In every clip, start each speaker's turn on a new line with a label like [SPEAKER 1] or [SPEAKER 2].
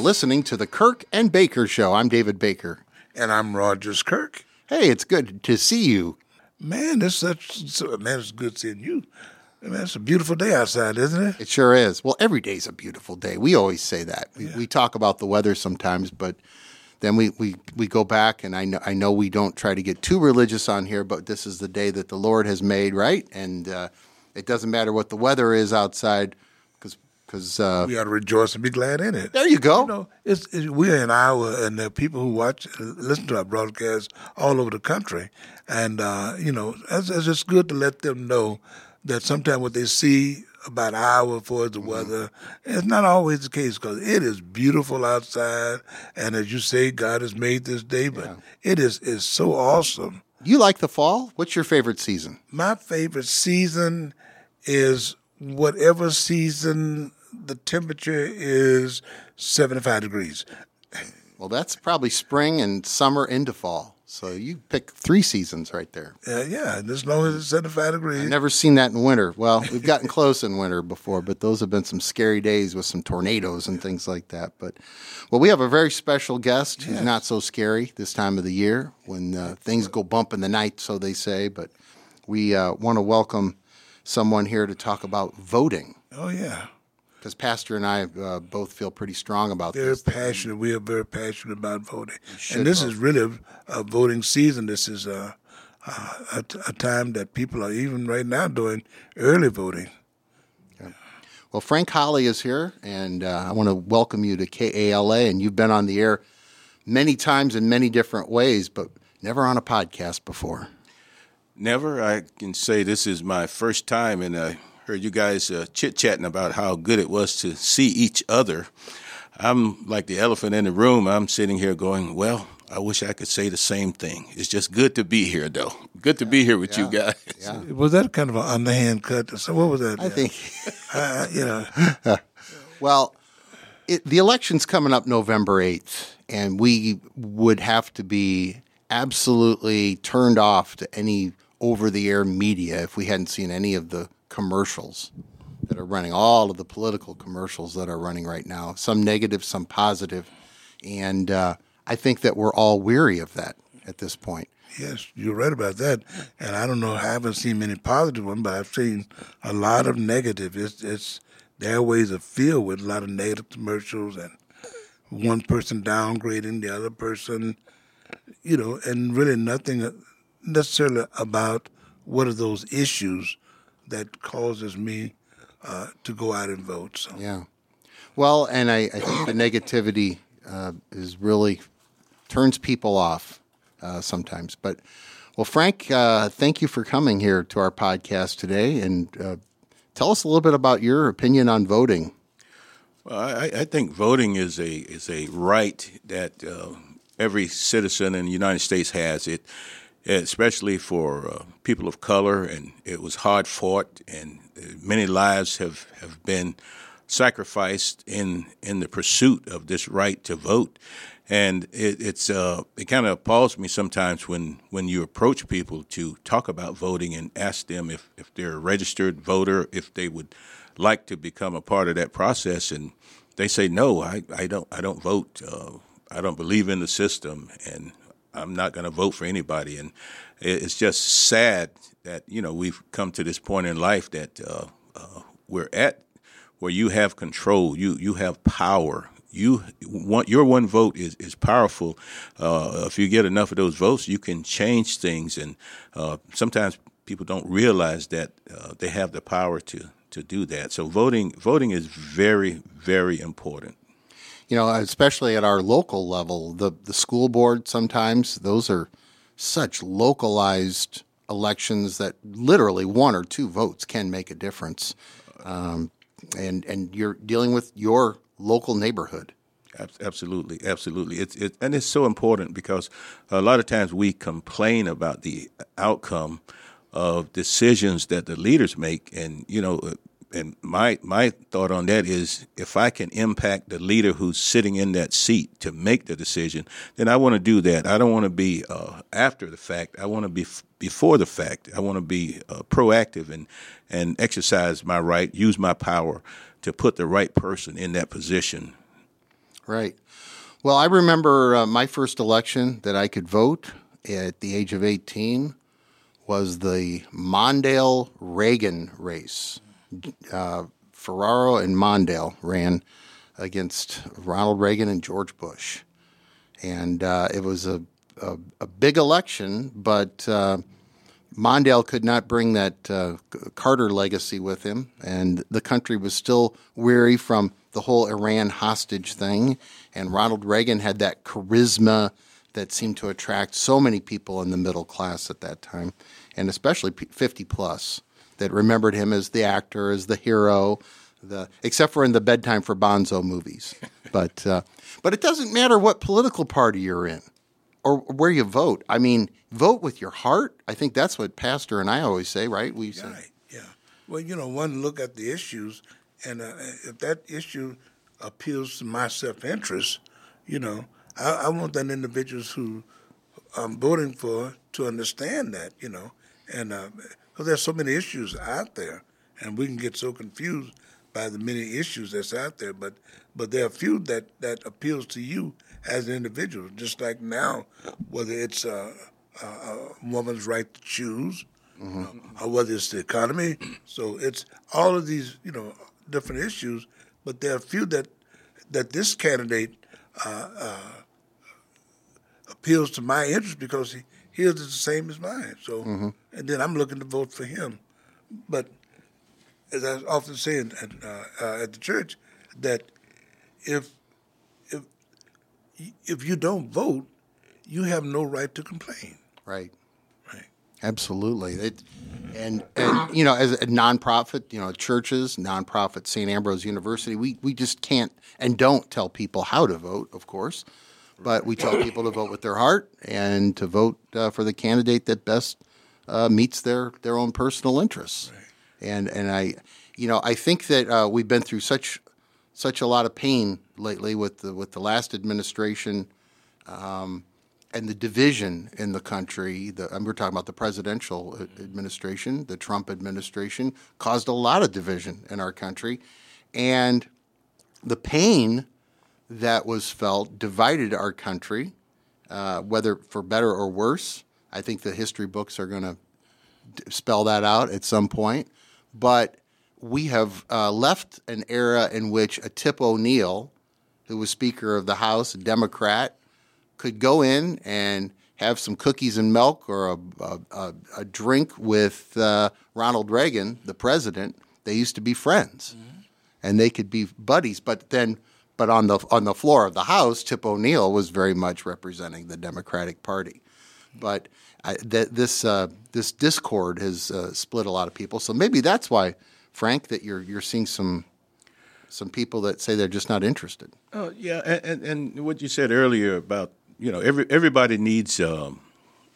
[SPEAKER 1] Listening to the Kirk and Baker Show. I'm David Baker.
[SPEAKER 2] And I'm Rogers Kirk.
[SPEAKER 1] Hey, it's good to see you.
[SPEAKER 2] Man, it's such man, it's good seeing you. Man, it's a beautiful day outside, isn't it?
[SPEAKER 1] It sure is. Well, every day's a beautiful day. We always say that. We, yeah. we talk about the weather sometimes, but then we, we, we go back, and I know, I know we don't try to get too religious on here, but this is the day that the Lord has made, right? And uh, it doesn't matter what the weather is outside because uh,
[SPEAKER 2] we ought to rejoice and be glad in it.
[SPEAKER 1] There you go.
[SPEAKER 2] You know, it's, it's we're in Iowa, and there are people who watch, listen to our broadcast all over the country, and uh, you know, it's, it's just good to let them know that sometimes what they see about Iowa for the mm-hmm. weather, it's not always the case because it is beautiful outside, and as you say, God has made this day, but yeah. it is is so awesome.
[SPEAKER 1] You like the fall? What's your favorite season?
[SPEAKER 2] My favorite season is whatever season the temperature is 75 degrees.
[SPEAKER 1] Well, that's probably spring and summer into fall. So you pick three seasons right there.
[SPEAKER 2] Uh, yeah, as long as it's 75 degrees.
[SPEAKER 1] I've never seen that in winter. Well, we've gotten close in winter before, but those have been some scary days with some tornadoes and things like that. But well, we have a very special guest who's not so scary this time of the year when uh, things go bump in the night, so they say. But we uh, want to welcome someone here to talk about voting.
[SPEAKER 2] Oh yeah
[SPEAKER 1] because Pastor and I uh, both feel pretty strong about
[SPEAKER 2] very
[SPEAKER 1] this.
[SPEAKER 2] Very passionate. We are very passionate about voting, and this vote. is really a, a, voting season. This is a, a, a, time that people are even right now doing early voting.
[SPEAKER 1] Well, Frank Holley is here, and uh, I want to welcome you to KALA. And you've been on the air many times in many different ways, but never on a podcast before.
[SPEAKER 3] Never. I can say this is my first time, and I heard you guys uh, chit chatting about how good it was to see each other. I'm like the elephant in the room. I'm sitting here going, well, I wish I could say the same thing. It's just good to be here, though. Good to be here with yeah. you guys.
[SPEAKER 2] Yeah. Was that kind of an underhand cut? So what was that?
[SPEAKER 1] I think,
[SPEAKER 2] uh, you know.
[SPEAKER 1] well, it, the election's coming up November eighth, and we would have to be absolutely turned off to any over-the-air media if we hadn't seen any of the commercials that are running, all of the political commercials that are running right now, some negative, some positive. And uh, I think that we're all weary of that at this point.
[SPEAKER 2] Yes, you're right about that. And I don't know, I haven't seen many positive ones, but I've seen a lot of negative. It's, it's their ways are filled with a lot of negative commercials and one person downgrading the other person, you know, and really nothing necessarily about what are those issues that causes me uh, to go out and vote. So.
[SPEAKER 1] Yeah. Well, and I, I think the negativity uh, is really turns people off uh, sometimes. But well, Frank, uh, thank you for coming here to our podcast today, and uh, tell us a little bit about your opinion on voting.
[SPEAKER 3] Well, I, I think voting is a is a right that uh, every citizen in the United States has. It especially for uh, people of color, and it was hard fought, and uh, many lives have, have been sacrificed in in the pursuit of this right to vote. And it, it's uh, it kind of appalls me sometimes when, when you approach people to talk about voting and ask them if, if they're a registered voter, if they would like to become a part of that process, and they say no, I, I don't I don't vote. Uh, I don't believe in the system, and I'm not going to vote for anybody. And it's just sad that you know we've come to this point in life that uh, uh, we're at where you have control, you you have power. You want your one vote is is powerful. Uh, if you get enough of those votes, you can change things. And uh, sometimes people don't realize that uh, they have the power to to do that. So voting voting is very very important
[SPEAKER 1] you know, especially at our local level, the the school board sometimes those are such localized elections that literally one or two votes can make a difference, um, and and you're dealing with your local neighborhood.
[SPEAKER 3] Absolutely, absolutely. It's it, and it's so important because a lot of times we complain about the outcome of decisions that the leaders make, and you know, and my my thought on that is if I can impact the leader who's sitting in that seat to make the decision, then I want to do that. I don't want to be uh, after the fact. I want to be f- before the fact. I want to be uh, proactive and and exercise my right, use my power to put the right person in that position.
[SPEAKER 1] Right. Well, I remember uh, my first election that I could vote at the age of 18 was the Mondale Reagan race. Uh, Ferraro and Mondale ran against Ronald Reagan and George Bush. And uh, it was a, a, a, big election, but uh, Mondale could not bring that uh, Carter legacy with him, and the country was still weary from the whole Iran hostage thing. And Ronald Reagan had that charisma that seemed to attract so many people in the middle class at that time, and especially 50 plus that remembered him as the actor, as the hero, the except for in the bedtime for Bonzo movies. but uh, but it doesn't matter what political party you're in or where you vote. I mean, vote with your heart. I think that's what Pastor and I always say, right? We say,
[SPEAKER 2] right, yeah. Well, you know, one look at the issues, and uh, if that issue appeals to my self-interest, you know, I, I want that individuals who I'm voting for to understand that, you know, and because uh, there's so many issues out there, and we can get so confused by the many issues that's out there. But but there are a few that that appeals to you as an individual. Just like now, whether it's a, a, a woman's right to choose, mm-hmm. or whether it's the economy. So it's all of these you know different issues. But there are a few that that this candidate uh, uh, appeals to my interest because he his is the same as mine. So mm-hmm. and then I'm looking to vote for him. But as I often say at, uh, uh, at the church, that if if if you don't vote, you have no right to complain.
[SPEAKER 1] Right. Right. Absolutely. It, and and you know, as a nonprofit, you know, churches, nonprofit, St. Ambrose University, we we just can't and don't tell people how to vote, of course, but we tell people to vote with their heart and to vote uh, for the candidate that best uh, meets their their own personal interests. Right and and I, you know, I think that uh, we've been through such such a lot of pain lately with the with the last administration. Um, and the division in the country, the, we're talking about the presidential administration, the Trump administration, caused a lot of division in our country. And the pain that was felt divided our country, uh, whether for better or worse. I think the history books are going to spell that out at some point but we have uh, left an era in which a Tip O'Neill, who was Speaker of the House, a Democrat, could go in and have some cookies and milk or a, a, a drink with uh, Ronald Reagan, the president. They used to be friends, mm-hmm. and they could be buddies. But then, but on the on the floor of the House, Tip O'Neill was very much representing the Democratic Party. But that this uh, this discord has uh, split a lot of people. So maybe that's why, Frank, that you're you're seeing some some people that say they're just not interested.
[SPEAKER 3] Oh yeah, and, and, and what you said earlier about you know every everybody needs um,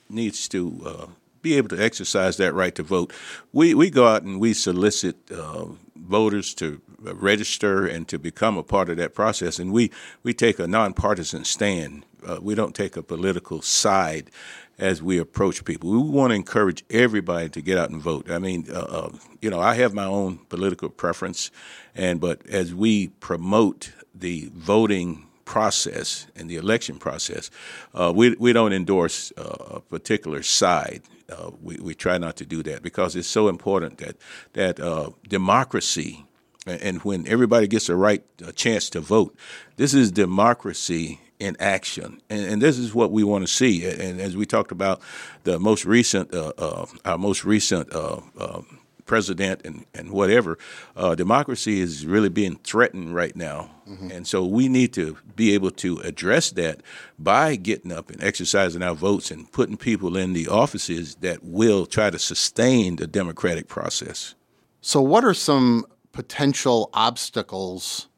[SPEAKER 3] needs to uh, be able to exercise that right to vote. We we go out and we solicit uh, voters to register and to become a part of that process, and we we take a nonpartisan stand. Uh, we don't take a political side as we approach people. We want to encourage everybody to get out and vote. I mean, uh, uh, you know, I have my own political preference, and but as we promote the voting process and the election process, uh, we we don't endorse uh, a particular side. Uh, we we try not to do that because it's so important that that uh, democracy. And when everybody gets a right a chance to vote, this is democracy in action. And, and, this is what we want to see. And as we talked about the most recent, uh, uh, our most recent uh president and, and whatever, uh, democracy is really being threatened right now. Mm-hmm. And so we need to be able to address that by getting up and exercising our votes and putting people in the offices that will try to sustain the democratic process.
[SPEAKER 1] So, what are some potential obstacles?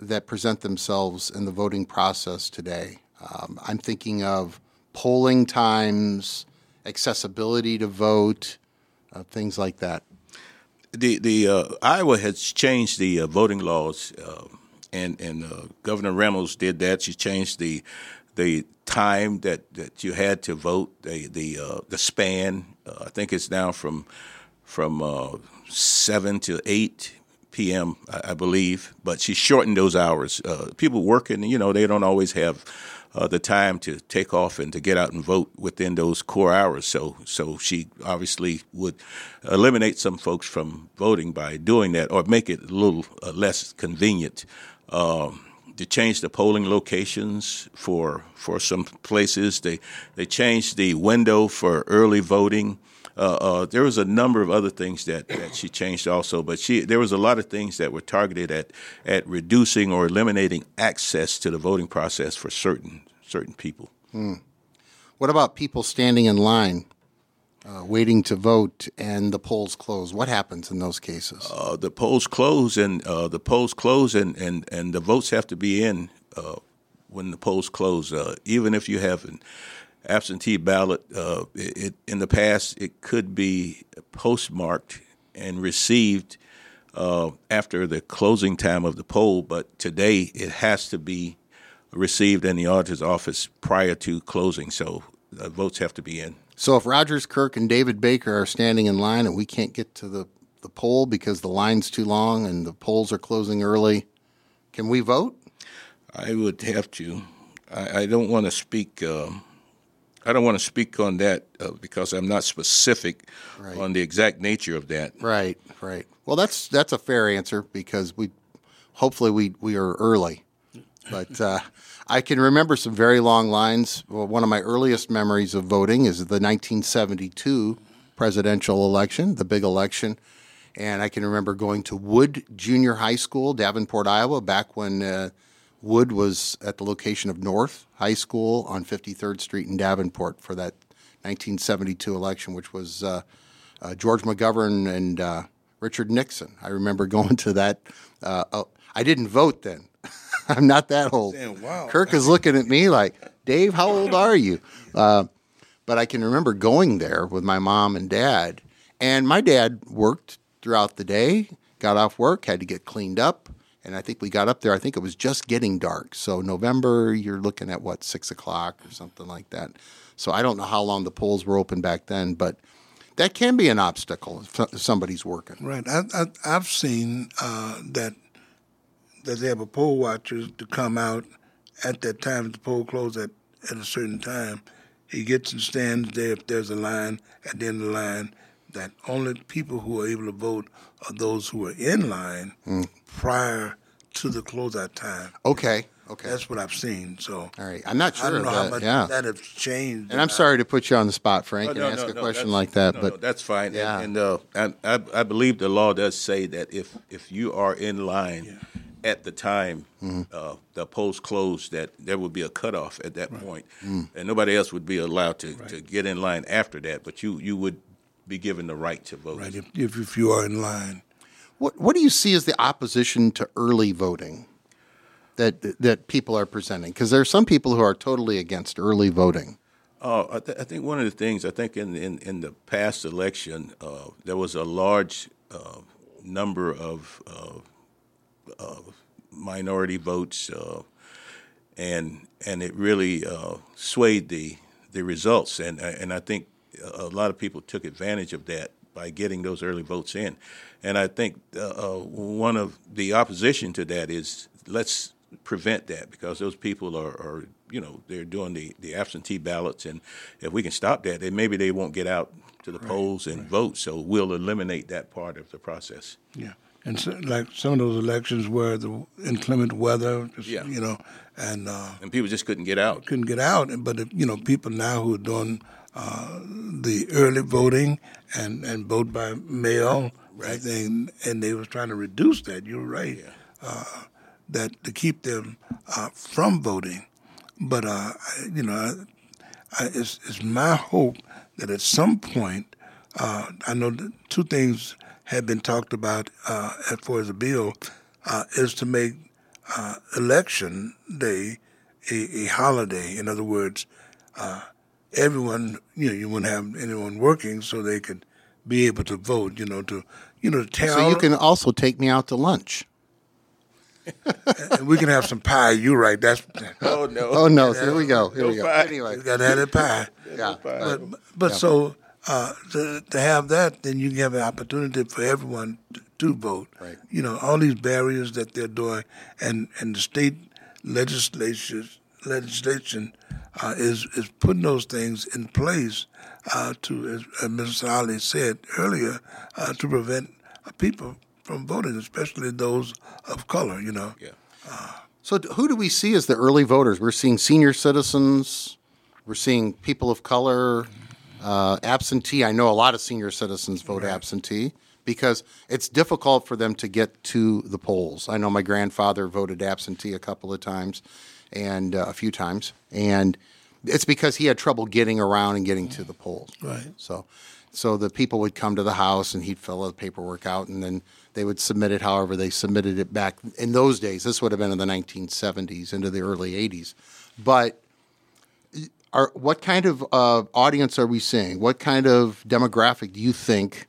[SPEAKER 1] that present themselves in the voting process today. Um, I'm thinking of polling times, accessibility to vote, uh, things like that.
[SPEAKER 3] The the uh, Iowa has changed the uh, voting laws, uh, and and uh, Governor Reynolds did that. She changed the the time that, that you had to vote, the the uh, the span. I think it's now from from seven to eight p.m. I, I, believe, but she shortened those hours. Uh, people working, you know, they don't always have uh, the time to take off and to get out and vote within those core hours. So, so she obviously would eliminate some folks from voting by doing that, or make it a little uh, less convenient. Um, to change the polling locations for for some places. They they changed the window for early voting. Uh, uh, there was a number of other things that, that she changed also, but she there was a lot of things that were targeted at at reducing or eliminating access to the voting process for certain certain people.
[SPEAKER 1] Hmm. What about people standing in line? uh, waiting to vote and the polls close. What happens in those cases?
[SPEAKER 3] Uh, the polls close and uh, the polls close and, and, and the votes have to be in uh, when the polls close. Uh, even if you have an absentee ballot, uh, it, it, in the past it could be postmarked and received after the closing time of the poll, but today it has to be received in the auditor's office prior to closing. So votes have to be in.
[SPEAKER 1] So if Rogers Kirk and David Baker are standing in line and we can't get to the, the poll because the line's too long and the polls are closing early, can we vote?
[SPEAKER 3] I would have to. I, I don't want to speak. Uh, I don't want to speak on that uh, because I'm not specific right. on the exact nature of that.
[SPEAKER 1] Right, right. Well, that's that's a fair answer because we hopefully we we are early, but uh, I can remember some very long lines. Well, one of my earliest memories of voting is the 1972 presidential election, the big election. And I can remember going to Wood Junior High School, Davenport, Iowa, back when uh, Wood was at the location of North High School on 53rd Street in Davenport for that 1972 election, which was uh, uh, George McGovern and uh, Richard Nixon. I remember going to that. Uh, oh, I didn't vote then. I'm not that old. Damn, wow. Kirk is looking at me like, Dave, how old are you? Uh, but I can remember going there with my mom and dad. And my dad worked throughout the day, got off work, had to get cleaned up. And I think we got up there, I think it was just getting dark. So, November, you're looking at what, six o'clock or something like that. So, I don't know how long the polls were open back then, but that can be an obstacle if somebody's working.
[SPEAKER 2] Right. I, have seen uh, that that they have a poll watcher to come out at that time. The poll closes at, at a certain time. He gets and stands there if there's a line at the end of the line. That only people who are able to vote are those who are in line mm. prior to the closeout time.
[SPEAKER 1] Okay. Okay.
[SPEAKER 2] That's what I've seen. So,
[SPEAKER 1] all right, I'm not sure. I
[SPEAKER 2] don't know
[SPEAKER 1] that.
[SPEAKER 2] how much
[SPEAKER 1] yeah.
[SPEAKER 2] that has changed.
[SPEAKER 1] And I'm sorry to put you on the spot, Frank, no, and ask no, a question like that, but
[SPEAKER 3] that's fine. Yeah. And, and uh, I, I, believe the law does say that if if you are in line. Yeah at the time mm-hmm. uh, the polls closed that there would be a cutoff at that right. point. Mm. and nobody else would be allowed to, right. to get in line after that. But you you would be given the right to vote.
[SPEAKER 2] Right, if, if, if you are in line.
[SPEAKER 1] What what do you see as the opposition to early voting that that people are presenting? Because there are some people who are totally against early voting.
[SPEAKER 3] Uh, I, th- I, think one of the things I think in in, in the past election uh, there was a large uh, number of uh, uh, minority votes, uh, and and it really uh, swayed the the results. And and I think a lot of people took advantage of that by getting those early votes in. And I think uh, one of the opposition to that is let's prevent that because those people are, are, you know they're doing the, the absentee ballots and if we can stop that then maybe they won't get out to the right, polls and right. vote so we'll eliminate that part of the process
[SPEAKER 2] yeah and so, like some of those elections where the inclement weather, just, yeah. you know, and uh,
[SPEAKER 3] and people just couldn't get out.
[SPEAKER 2] Couldn't get out, but if, you know, people now who are doing uh, the early voting and and vote by mail, right? And, and they was trying to reduce that. You're right. Yeah. Uh, that to keep them uh, from voting, but uh, you know, I, I, it's, it's my hope that at some point, uh, I know two things have been talked about uh, for as a bill uh, is to make uh, election day a, a, holiday. In other words, uh, everyone you know you wouldn't have anyone working, so they could be able to vote. You know to you know to tell.
[SPEAKER 1] So you can also take me out to lunch.
[SPEAKER 2] and we can have some pie. You're right. That's
[SPEAKER 3] oh no.
[SPEAKER 1] Oh no. Here we go. Here no we go.
[SPEAKER 2] Pie. Anyway, we got to have that pie.
[SPEAKER 1] yeah.
[SPEAKER 2] But but yeah. so uh, to, to have that, then you have an opportunity for everyone to vote.
[SPEAKER 1] Right.
[SPEAKER 2] You know, all these barriers that they're doing, and and the state legislation legislation uh, is is putting those things in place uh, to, as, as Mr. Holley said earlier, uh, to prevent people from voting, especially those of color. You know.
[SPEAKER 3] Yeah.
[SPEAKER 1] So, who do we see as the early voters? We're seeing senior citizens. We're seeing people of color, uh, absentee. I know a lot of senior citizens vote absentee because it's difficult for them to get to the polls. I know my grandfather voted absentee a couple of times, and uh, a few times, and it's because he had trouble getting around and getting to the polls.
[SPEAKER 2] Right.
[SPEAKER 1] So, so the people would come to the house and he'd fill the paperwork out, and then they would submit it. However, they submitted it back in those days. This would have been in the 1970s into the early 80s. But are what kind of uh, audience are we seeing? What kind of demographic do you think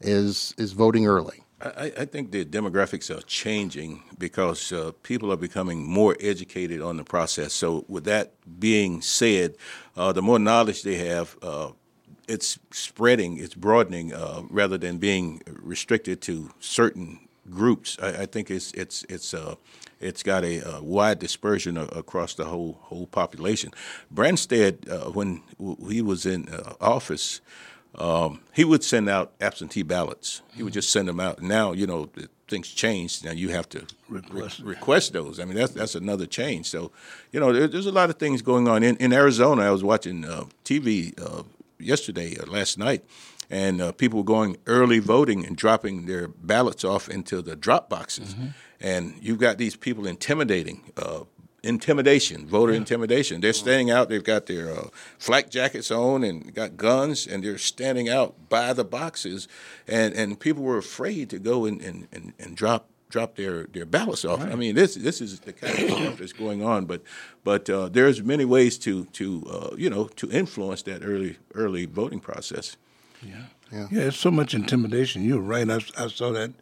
[SPEAKER 1] is is voting early?
[SPEAKER 3] I, I think the demographics are changing because uh, people are becoming more educated on the process. So, with that being said, uh, the more knowledge they have, uh, it's spreading, it's broadening, uh, rather than being restricted to certain groups. I, I think it's it's it's uh, it's got a, uh wide dispersion across the whole whole population. Branstad, when he was in office, um, he would send out absentee ballots. He would just send them out. Now, you know, things changed. Now you have to
[SPEAKER 2] Request.
[SPEAKER 3] re- request those. I mean, that's that's another change. So, you know, there, there's a lot of things going on in in Arizona. I was watching uh, TV uh, yesterday, uh, last night, and uh, people were going early voting and dropping their ballots off into the drop boxes. And you've got these people intimidating. Intimidation, voter intimidation. They're standing out. They've got their uh, flak jackets on and got guns, and they're standing out by the boxes. And, and people were afraid to go and, and, and, and drop drop their, their ballots off. I mean, this this is the kind of stuff that's going on. But but uh, there's many ways to to uh, you know to influence that early early voting process.
[SPEAKER 2] Yeah, it's so much intimidation. You're right. I, I saw that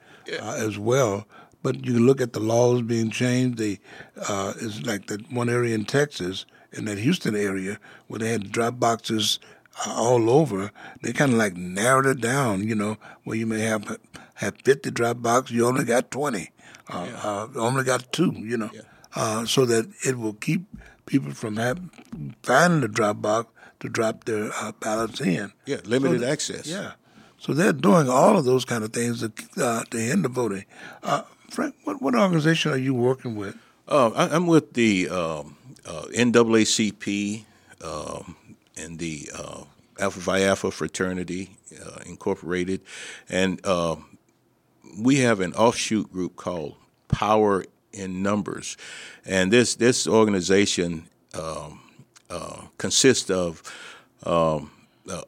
[SPEAKER 2] uh, as well. But you look at the laws being changed. They uh, it's like that one area in Texas, in that Houston area, where they had drop boxes uh, all over. They kind of like narrowed it down. You know, where you may have have 50 drop boxes, you only got 20. Uh, uh, only got two. You know, uh, so that it will keep people from have, finding the drop box to drop their uh, ballots in.
[SPEAKER 3] Yeah, limited
[SPEAKER 2] So-
[SPEAKER 3] access.
[SPEAKER 2] Yeah. So they're doing all of those kind of things to, uh, to hinder voting. Uh, Frank, what, what organization are you working with?
[SPEAKER 3] Uh, I, I'm with the um, uh, NAACP um, and the uh, Alpha Phi Alpha Fraternity uh, Incorporated, and uh, we have an offshoot group called Power in Numbers, and this this organization um, uh, consists of um,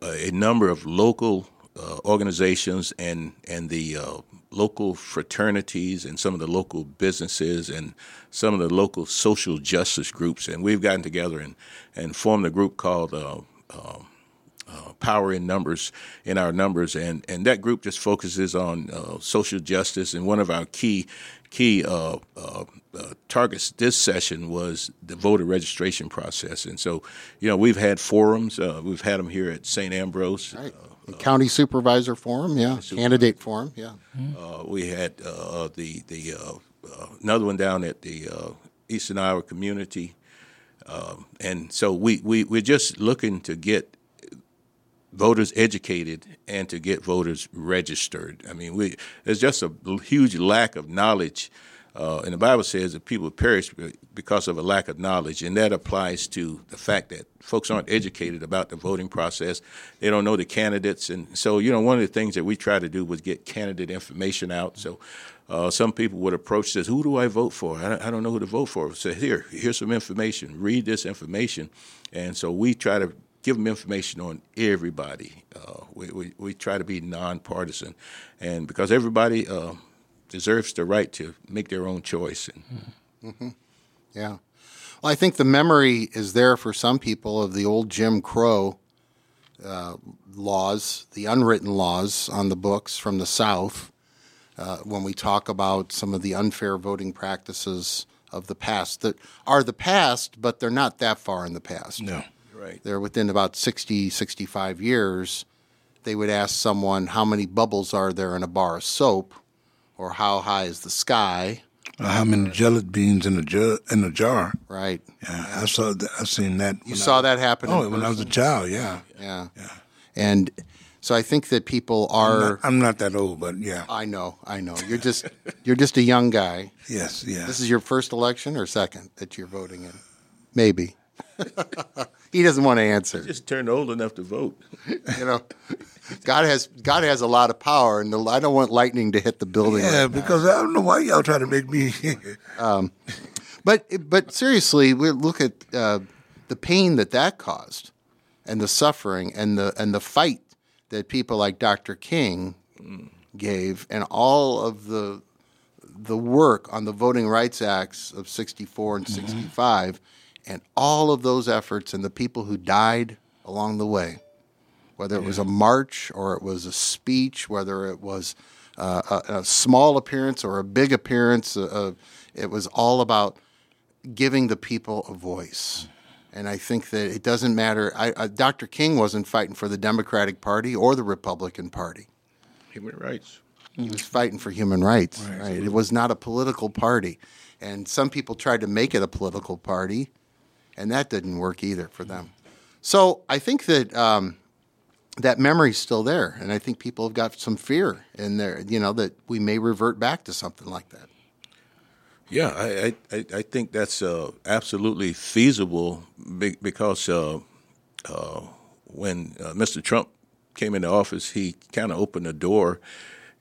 [SPEAKER 3] a number of local uh, organizations and and the uh, local fraternities and some of the local businesses and some of the local social justice groups, and we've gotten together and and formed a group called. Uh, uh, uh, power in numbers in our numbers. And and that group just focuses on uh, social justice. And one of our key key uh, uh, uh, targets this session was the voter registration process. And so you know we've had forums. Uh, we've had them here at St Ambrose.
[SPEAKER 1] Right. County Supervisor Forum, yeah. Candidate Forum, yeah.
[SPEAKER 3] uh, we had uh, the the uh, uh, another one down at the uh, Eastern Iowa Community, um, and so we, we we're just looking to get voters educated and to get voters registered. I mean, we there's just a huge lack of knowledge. Uh, and the Bible says that people perish because of a lack of knowledge, and that applies to the fact that folks aren't educated about the voting process. They don't know the candidates, and so you know one of the things that we try to do was get candidate information out. So uh, some people would approach us, "Who do I vote for? I don't, I don't know who to vote for." Say, "Here, here's some information. Read this information," and so we try to give them information on everybody. Uh, we, we, we try to be nonpartisan, and because everybody uh, deserves the right to make their own choice. And
[SPEAKER 1] Yeah. Well, I think the memory is there for some people of the old Jim Crow uh, laws, the unwritten laws on the books from the South, uh, when we talk about some of the unfair voting practices of the past that are the past, but they're not that far in the past.
[SPEAKER 2] No.
[SPEAKER 3] right,
[SPEAKER 1] They're within about 60, 65 years. They would ask someone, How many bubbles are there in a bar of soap? Or how high is the sky,
[SPEAKER 2] how many jelly beans in a jar? In a jar?
[SPEAKER 1] right?
[SPEAKER 2] Yeah, I saw. That, I seen that.
[SPEAKER 1] You saw that happen.
[SPEAKER 2] Oh, when I was a child. Yeah.
[SPEAKER 1] yeah. And so I think that people are.
[SPEAKER 2] I'm not that old, but yeah.
[SPEAKER 1] I know, I know. You're just you're just a young guy.
[SPEAKER 2] Yes. Yeah.
[SPEAKER 1] This is your first election or second that you're voting in? Maybe. he doesn't want to answer.
[SPEAKER 3] Just turned old enough to vote.
[SPEAKER 1] You know, God has God has a lot of power, and the, I don't want lightning to hit the building.
[SPEAKER 2] yeah,
[SPEAKER 1] right now.
[SPEAKER 2] because I don't know why y'all try to make me.
[SPEAKER 1] um, But but seriously, we look at uh, the pain that that caused, and the suffering, and the and the fight that people like Dr. King gave, and all of the the work on the Voting Rights Acts of '64 and '65, and all of those efforts, and the people who died along the way, whether it was a march or it was a speech, whether it was uh, a, a small appearance or a big appearance, uh, uh, it was all about giving the people a voice. And I think that it doesn't matter. I, I, Dr. King wasn't fighting for the Democratic Party or the Republican Party.
[SPEAKER 3] Human rights.
[SPEAKER 1] He was fighting for human rights. Right. It was not a political party. And some people tried to make it a political party, and that didn't work either for them. So I think that um, that memory's still there, and I think people have got some fear in there. You know that we may revert back to something like that.
[SPEAKER 3] Yeah, I I, I- think that's uh, absolutely feasible because uh, uh, when uh, Mr. Trump came into office, he kind of opened the door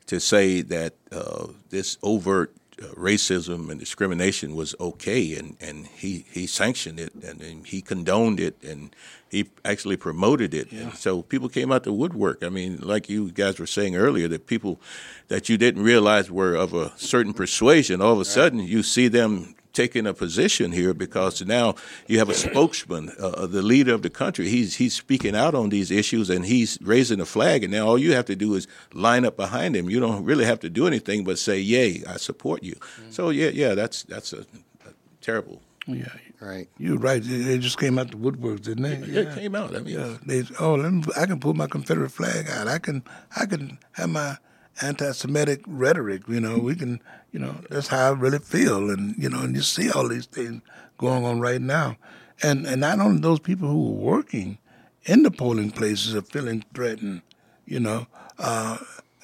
[SPEAKER 3] to say that uh, this overt racism and discrimination was okay, and, and he, he sanctioned it and, and he condoned it and he actually promoted it. And so people came out the woodwork. I mean, like you guys were saying earlier, that people that you didn't realize were of a certain persuasion, all of a sudden you see them taking a position here because now you have a spokesman, uh, the leader of the country. He's he's speaking out on these issues and he's raising a flag. And now all you have to do is line up behind him. You don't really have to do anything but say, "Yay, I support you." So yeah, yeah, that's that's a, a terrible.
[SPEAKER 2] yeah.
[SPEAKER 1] Right.
[SPEAKER 2] You're right. They they just came out the woodworks, didn't they?
[SPEAKER 3] Yeah, it came out. I mean,
[SPEAKER 2] Yeah, they oh, let me, I can pull my Confederate flag out. I can I can have my anti-Semitic rhetoric. You know, we can. You know, that's how I really feel, and you know, and you see all these things going on right now, and and not only those people who are working in the polling places are feeling threatened. You know, uh,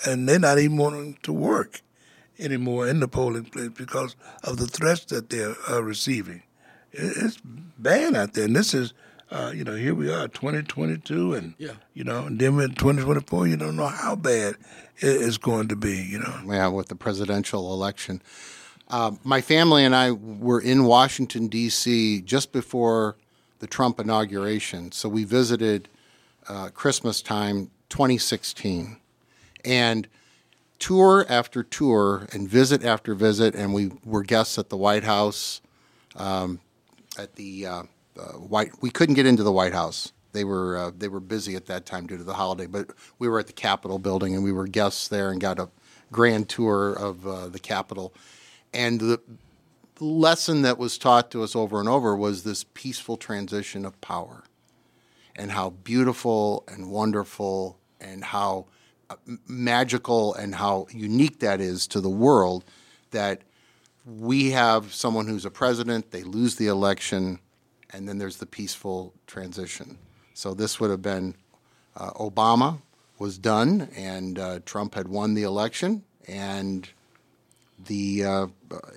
[SPEAKER 2] and they're not even wanting to work anymore in the polling place because of the threats that they're uh, receiving. It's bad out there, and this is, uh, you know, here we are, 2022, and
[SPEAKER 3] Yeah.
[SPEAKER 2] you know, and then in 2024, you don't know how bad it is going to be. You know,
[SPEAKER 1] yeah, with the presidential election. Um, my family and I were in Washington, D.C. just before the Trump inauguration. So we visited uh, Christmas time 2016. And tour after tour and visit after visit, and we were guests at the White House, um, at the uh, White. We couldn't get into the White House. They were uh, they were busy at that time due to the holiday, but we were at the Capitol building and we were guests there and got a grand tour of uh, the Capitol. And the lesson that was taught to us over and over was this peaceful transition of power and how beautiful and wonderful and how uh, magical and how unique that is to the world that we have someone who's a president, they lose the election, and then there's the peaceful transition. So this would have been uh, Obama was done, and uh, Trump had won the election, and the uh,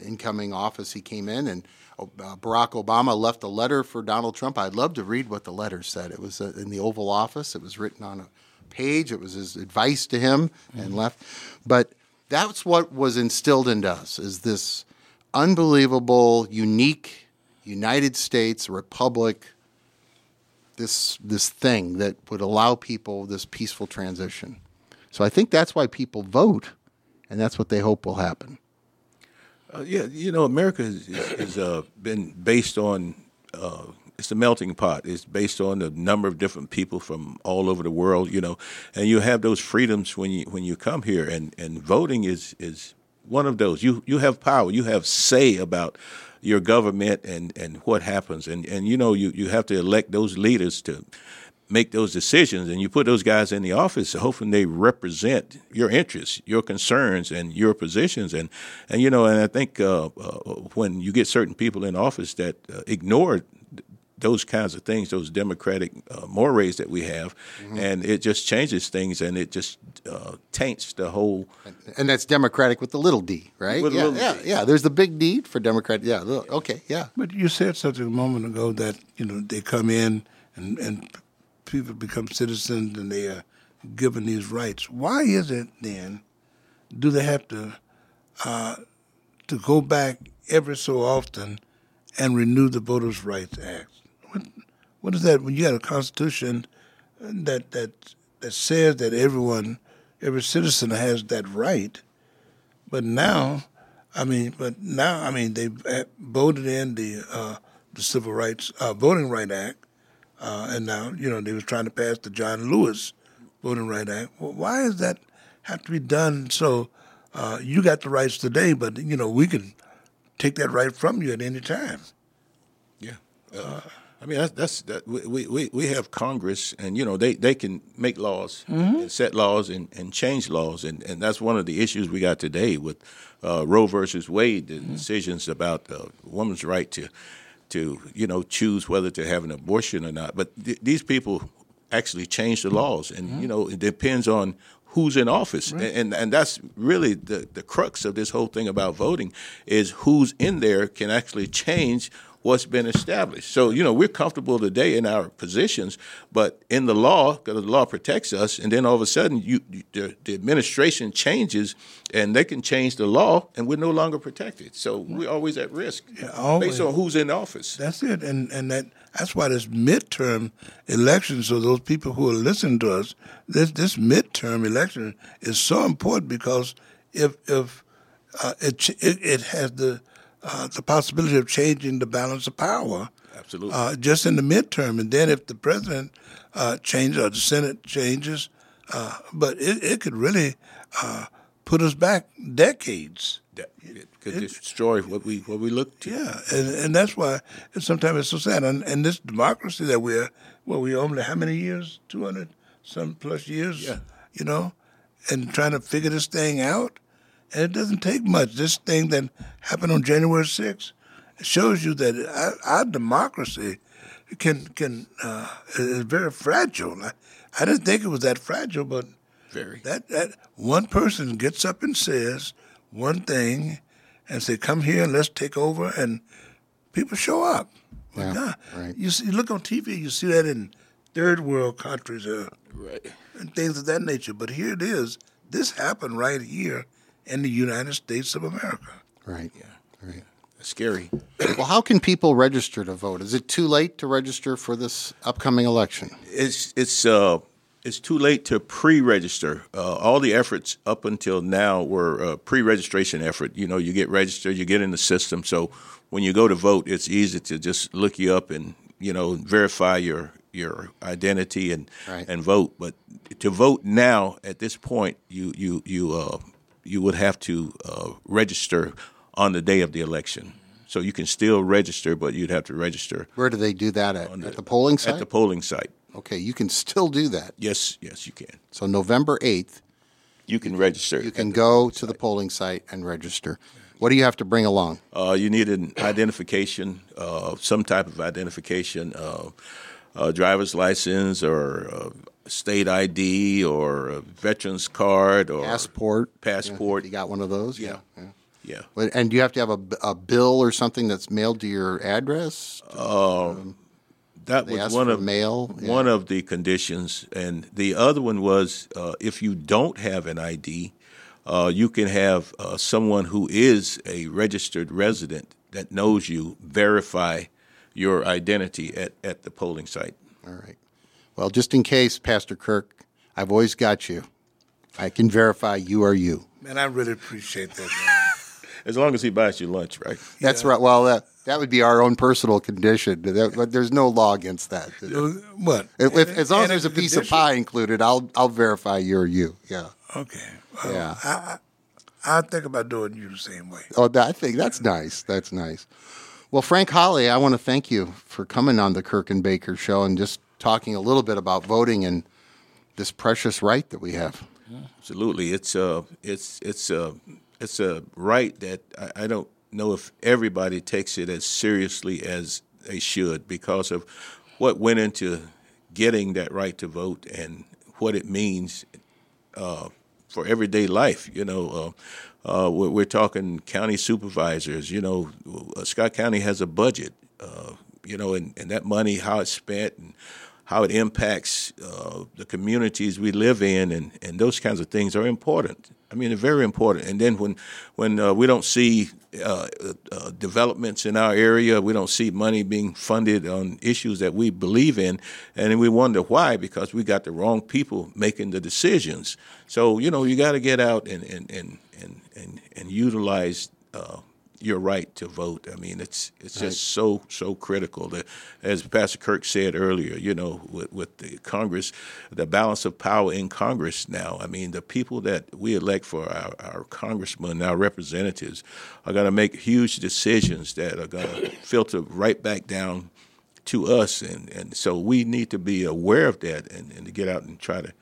[SPEAKER 1] incoming office he came in, and uh, Barack Obama left a letter for Donald Trump. I'd love to read what the letter said. It was uh, in the Oval Office. It was written on a page. It was his advice to him, and left. But that's what was instilled into us: is this unbelievable, unique United States republic. This this thing that would allow people this peaceful transition. So I think that's why people vote, and that's what they hope will happen.
[SPEAKER 3] Uh, yeah, you know, America has, uh, been based on uh, it's a melting pot. It's based on a number of different people from all over the world. You know, and you have those freedoms when you when you come here, and, and voting is is one of those. You you have power. You have say about your government and, and what happens, and and you know you, you have to elect those leaders to make those decisions and you put those guys in the office hoping they represent your interests your concerns and your positions. And and you know and i think uh, uh, when you get certain people in office that uh, ignore those kinds of things, those democratic uh, mores that we have, mm-hmm. and it just changes things, and it just uh, taints the whole.
[SPEAKER 1] And that's democratic with the little d, right?
[SPEAKER 3] With
[SPEAKER 1] yeah,
[SPEAKER 3] yeah,
[SPEAKER 1] d. yeah. There's the big D for Democrat. Yeah, okay, yeah.
[SPEAKER 2] But you said something a moment ago that you know they come in and and people become citizens and they are given these rights. Why is it then? Do they have to uh, to go back every so often and renew the Voters' Rights Act? What, is that? When you got a constitution that that that says that everyone, every citizen has that right, but now, I mean, but now, I mean, they voted in the uh, the Civil Rights uh, Voting Right Act, uh, and now you know they was trying to pass the John Lewis Voting Right Act. Well, why does that have to be done? So uh, you got the rights today, but you know we can take that right from you at any time.
[SPEAKER 3] Yeah. I mean, that's, that's that we, we, we have Congress, and you know they, they can make laws, mm-hmm. and set laws, and, and change laws, and, and that's one of the issues we got today with uh, Roe versus Wade, the mm-hmm. decisions about a woman's right to to you know choose whether to have an abortion or not. But th- these people actually change the laws, and mm-hmm. you know it depends on who's in office, right. and and that's really the the crux of this whole thing about voting is who's in there can actually change what's been established. So, you know, we're comfortable today in our positions, but in the law, because the law protects us, and then all of a sudden you, you the, the, administration changes and they can change the law and we're no longer protected. So we're always at risk yeah, always. based on who's in office.
[SPEAKER 2] That's it. And and that that's why this midterm election, so those people who are listening to us, this this midterm election is so important because if if uh, it, it it has the uh, the possibility of changing the balance of power.
[SPEAKER 3] Absolutely.
[SPEAKER 2] Uh, just in the midterm, and then if the president uh, changes or the Senate changes, uh, but it, it could really uh, put us back decades.
[SPEAKER 3] It could it, destroy what we what we look to.
[SPEAKER 2] Yeah, and, and that's why sometimes it's so sad. And, and this democracy that we're well, we only how many years? Two hundred some plus years.
[SPEAKER 3] Yeah.
[SPEAKER 2] You know, and trying to figure this thing out. And it doesn't take much. This thing that happened on January 6th shows you that our, our democracy can can uh, is very fragile. I, I, didn't think it was that fragile, but
[SPEAKER 3] very
[SPEAKER 2] that that one person gets up and says one thing, and say, "Come here and let's take over," and people show up.
[SPEAKER 1] Yeah, God, right.
[SPEAKER 2] You see, you look on TV, you see that in third world countries, uh,
[SPEAKER 3] right,
[SPEAKER 2] and things of that nature. But here it is. This happened right here in the United States of America.
[SPEAKER 1] Right.
[SPEAKER 3] Yeah. Right. Scary.
[SPEAKER 1] well, how can people register to vote? Is it too late to register for this upcoming election?
[SPEAKER 3] It's it's uh it's too late to pre-register. Uh, all the efforts up until now were uh, pre-registration effort. You know, you get registered, you get in the system. So when you go to vote, it's easy to just look you up and you know verify your your identity and
[SPEAKER 1] right.
[SPEAKER 3] and vote. But to vote now at this point, you you you uh, you would have to uh, register on the day of the election. So you can still register, but you'd have to register.
[SPEAKER 1] Where do they do that at? The, at the polling site?
[SPEAKER 3] At the polling site.
[SPEAKER 1] Okay, you can still do that.
[SPEAKER 3] Yes, yes, you can.
[SPEAKER 1] So November 8th,
[SPEAKER 3] you can register.
[SPEAKER 1] You can go to the polling site and register. What do you have to bring along?
[SPEAKER 3] Uh, you need an identification, uh, some type of identification, uh, a driver's license or uh, state ID or a veteran's card or
[SPEAKER 1] passport.
[SPEAKER 3] Passport.
[SPEAKER 1] Yeah, you got one of those?
[SPEAKER 3] Yeah.
[SPEAKER 1] Yeah. yeah. And do you have to have a, a bill or something that's mailed to your address?
[SPEAKER 3] Uh, um, that was one of
[SPEAKER 1] mail.
[SPEAKER 3] One of the conditions, and the other one was uh, if you don't have an ID, uh, you can have uh, someone who is a registered resident that knows you verify your identity at, at the polling site.
[SPEAKER 1] All right. Well, just in case, Pastor Kirk, I've always got you. I can verify you are you.
[SPEAKER 2] Man, I really appreciate that. Man.
[SPEAKER 3] as long as he buys you lunch, right?
[SPEAKER 1] That's yeah. right. Well, that that would be our own personal condition, but there's no law against that.
[SPEAKER 2] What?
[SPEAKER 1] If, if, as long as there's a piece of pie included, I'll I'll verify you're you. Yeah.
[SPEAKER 2] Okay. Well,
[SPEAKER 1] yeah.
[SPEAKER 2] I, I, I think about doing you the same way.
[SPEAKER 1] Oh, I think that's nice. That's nice. Well, Frank Holley, I want to thank you for coming on the Kirk and Baker show and just talking a little bit about voting and this precious right that we have.
[SPEAKER 3] Absolutely, it's a it's it's a it's a right that I, I don't know if everybody takes it as seriously as they should because of what went into getting that right to vote and what it means uh, for everyday life. You know, uh, uh, we're, talking county supervisors. You know, uh, Scott County has a budget. Uh, you know, and, and that money, how it's spent, and how it impacts uh, the communities we live in, and, and those kinds of things are important. I mean, they're very important. And then when when uh, we don't see uh, uh, developments in our area, we don't see money being funded on issues that we believe in, and we wonder why because we got the wrong people making the decisions. So you know, you got to get out and and and and and, and utilize uh, your right to vote. I mean, it's it's right. just so so critical. That, as Pastor Kirk said earlier, you know, with, with the Congress, the balance of power in Congress now. I mean, the people that we elect for our, our congressmen, our representatives, are going to make huge decisions that are going to filter right back down to us, and, and so we need to be aware of that and, and to get out and try to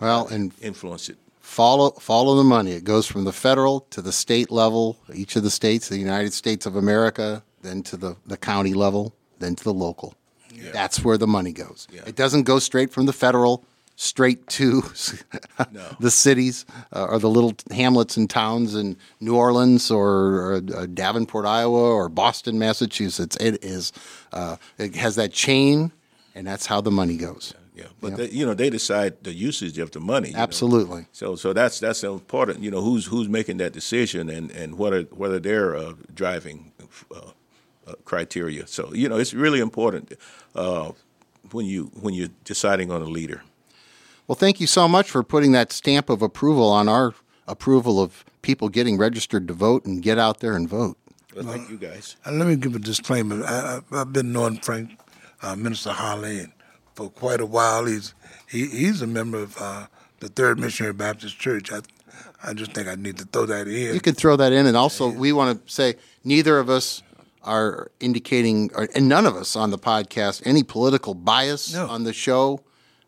[SPEAKER 1] well and
[SPEAKER 3] influence it
[SPEAKER 1] follow follow the money. It goes from the federal to the state level, each of the states, the United States of America, then to the, the county level, then to the local. Yeah. That's where the money goes. Yeah. It doesn't go straight from the federal straight to no. the cities uh, or the little hamlets and towns in New Orleans or, or uh, Davenport, Iowa, or Boston, Massachusetts. It is. Uh, it has that chain, and that's how the money goes.
[SPEAKER 3] Yeah yeah. But yeah. They, you know, they decide the usage of the money.
[SPEAKER 1] Absolutely.
[SPEAKER 3] Know? So so that's that's important. You know, who's who's making that decision and and what are whether they're uh, driving uh, uh, criteria. So you know, it's really important uh, when you when you're deciding on a leader.
[SPEAKER 1] Well, thank you so much for putting that stamp of approval on our approval of people getting registered to vote and get out there and vote.
[SPEAKER 3] Well, thank you guys.
[SPEAKER 2] let me give a disclaimer. I, have been knowing Frank, uh, Minister Holley, and for quite a while. He's he, he's a member of uh, the Third Missionary Baptist Church. I I just think I need to throw that in.
[SPEAKER 1] You could throw that in, and also we want to say neither of us are indicating, and none of us on the podcast, any political bias no. on the show,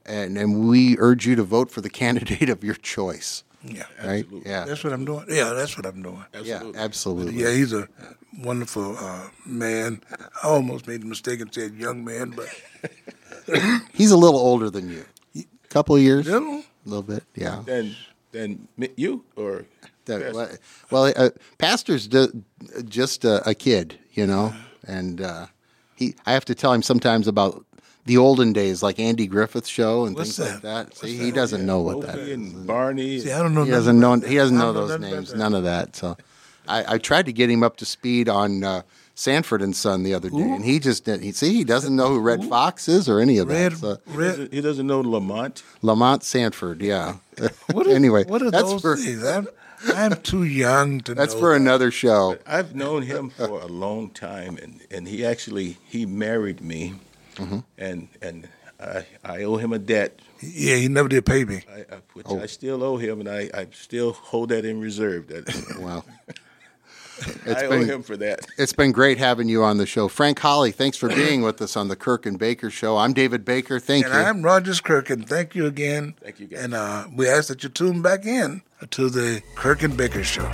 [SPEAKER 1] and and we urge you to vote for the candidate of your choice.
[SPEAKER 2] Yeah,
[SPEAKER 1] right.
[SPEAKER 2] Absolutely. Yeah, that's what I'm doing. Yeah, that's what I'm doing.
[SPEAKER 1] Absolutely. Yeah, absolutely.
[SPEAKER 2] Yeah, he's a wonderful uh, man. I almost made the mistake and said young man, but
[SPEAKER 1] He's a little older than you. A couple of years.
[SPEAKER 2] Little?
[SPEAKER 1] A little bit, yeah.
[SPEAKER 3] Then, then you or
[SPEAKER 1] that, well, uh, pastor's just a, a, kid, you know, and uh, he. I have to tell him sometimes about the olden days, like Andy Griffith show and
[SPEAKER 2] What's
[SPEAKER 1] things
[SPEAKER 2] that?
[SPEAKER 1] like that. See, he doesn't know what that is.
[SPEAKER 3] And Barney.
[SPEAKER 2] See, I don't know.
[SPEAKER 1] He doesn't know. He doesn't know those names. None of that. So, I, I, tried to get him up to speed on. Uh, Sanford and Son the other day, Ooh. and he just didn't. He, see, he doesn't know who Redd Ooh. Foxx is or any of
[SPEAKER 2] Redd,
[SPEAKER 1] that.
[SPEAKER 2] So.
[SPEAKER 3] Redd, he, doesn't, he doesn't know Lamont.
[SPEAKER 1] Lamont Sanford, yeah.
[SPEAKER 2] What
[SPEAKER 1] anyway,
[SPEAKER 2] what are
[SPEAKER 1] that's
[SPEAKER 2] those
[SPEAKER 1] for,
[SPEAKER 2] things? I'm, I'm too young to. Know?
[SPEAKER 1] That's for that. another show.
[SPEAKER 3] I've known him for a long time, and, and he actually he married me, mm-hmm. and and I, I owe him a debt.
[SPEAKER 2] Yeah, he never did pay me,
[SPEAKER 3] I, I, which oh. I still owe him, and I, I still hold that in reserve. That
[SPEAKER 1] wow.
[SPEAKER 3] It's I been, owe him for that.
[SPEAKER 1] It's been great having you on the show. Frank Holley, thanks for being with us on the Kirk and Baker Show. I'm David Baker. Thank
[SPEAKER 2] and
[SPEAKER 1] you.
[SPEAKER 2] And I'm Rogers Kirk, and thank you again.
[SPEAKER 3] Thank you, guys.
[SPEAKER 2] And uh, we ask that you tune back in to the Kirk and Baker Show.